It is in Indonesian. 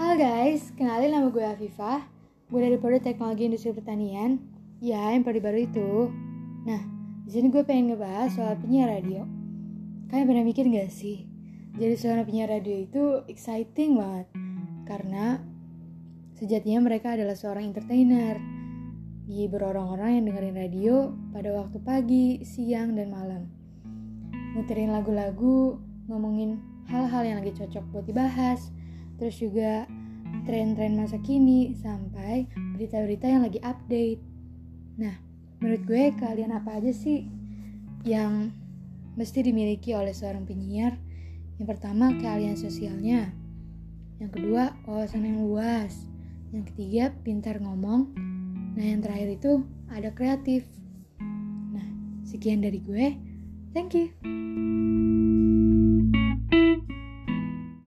guys, kenalin nama gue Afifah. Gue dari Prodi Teknologi Industri Pertanian. Ya, yang prodi baru itu. Nah, di sini gue pengen ngebahas soal penyiar radio. Kalian pernah mikir gak sih? Jadi seorang penyiar radio itu exciting banget. Karena sejatinya mereka adalah seorang entertainer. Gibur orang-orang yang dengerin radio pada waktu pagi, siang, dan malam. Muterin lagu-lagu, ngomongin hal-hal yang lagi cocok buat dibahas, terus juga tren-tren masa kini sampai berita-berita yang lagi update. Nah, menurut gue kalian apa aja sih yang mesti dimiliki oleh seorang penyiar? Yang pertama, keahlian sosialnya. Yang kedua, wawasan yang luas. Yang ketiga, pintar ngomong. Nah, yang terakhir itu ada kreatif. Nah, sekian dari gue. Thank you.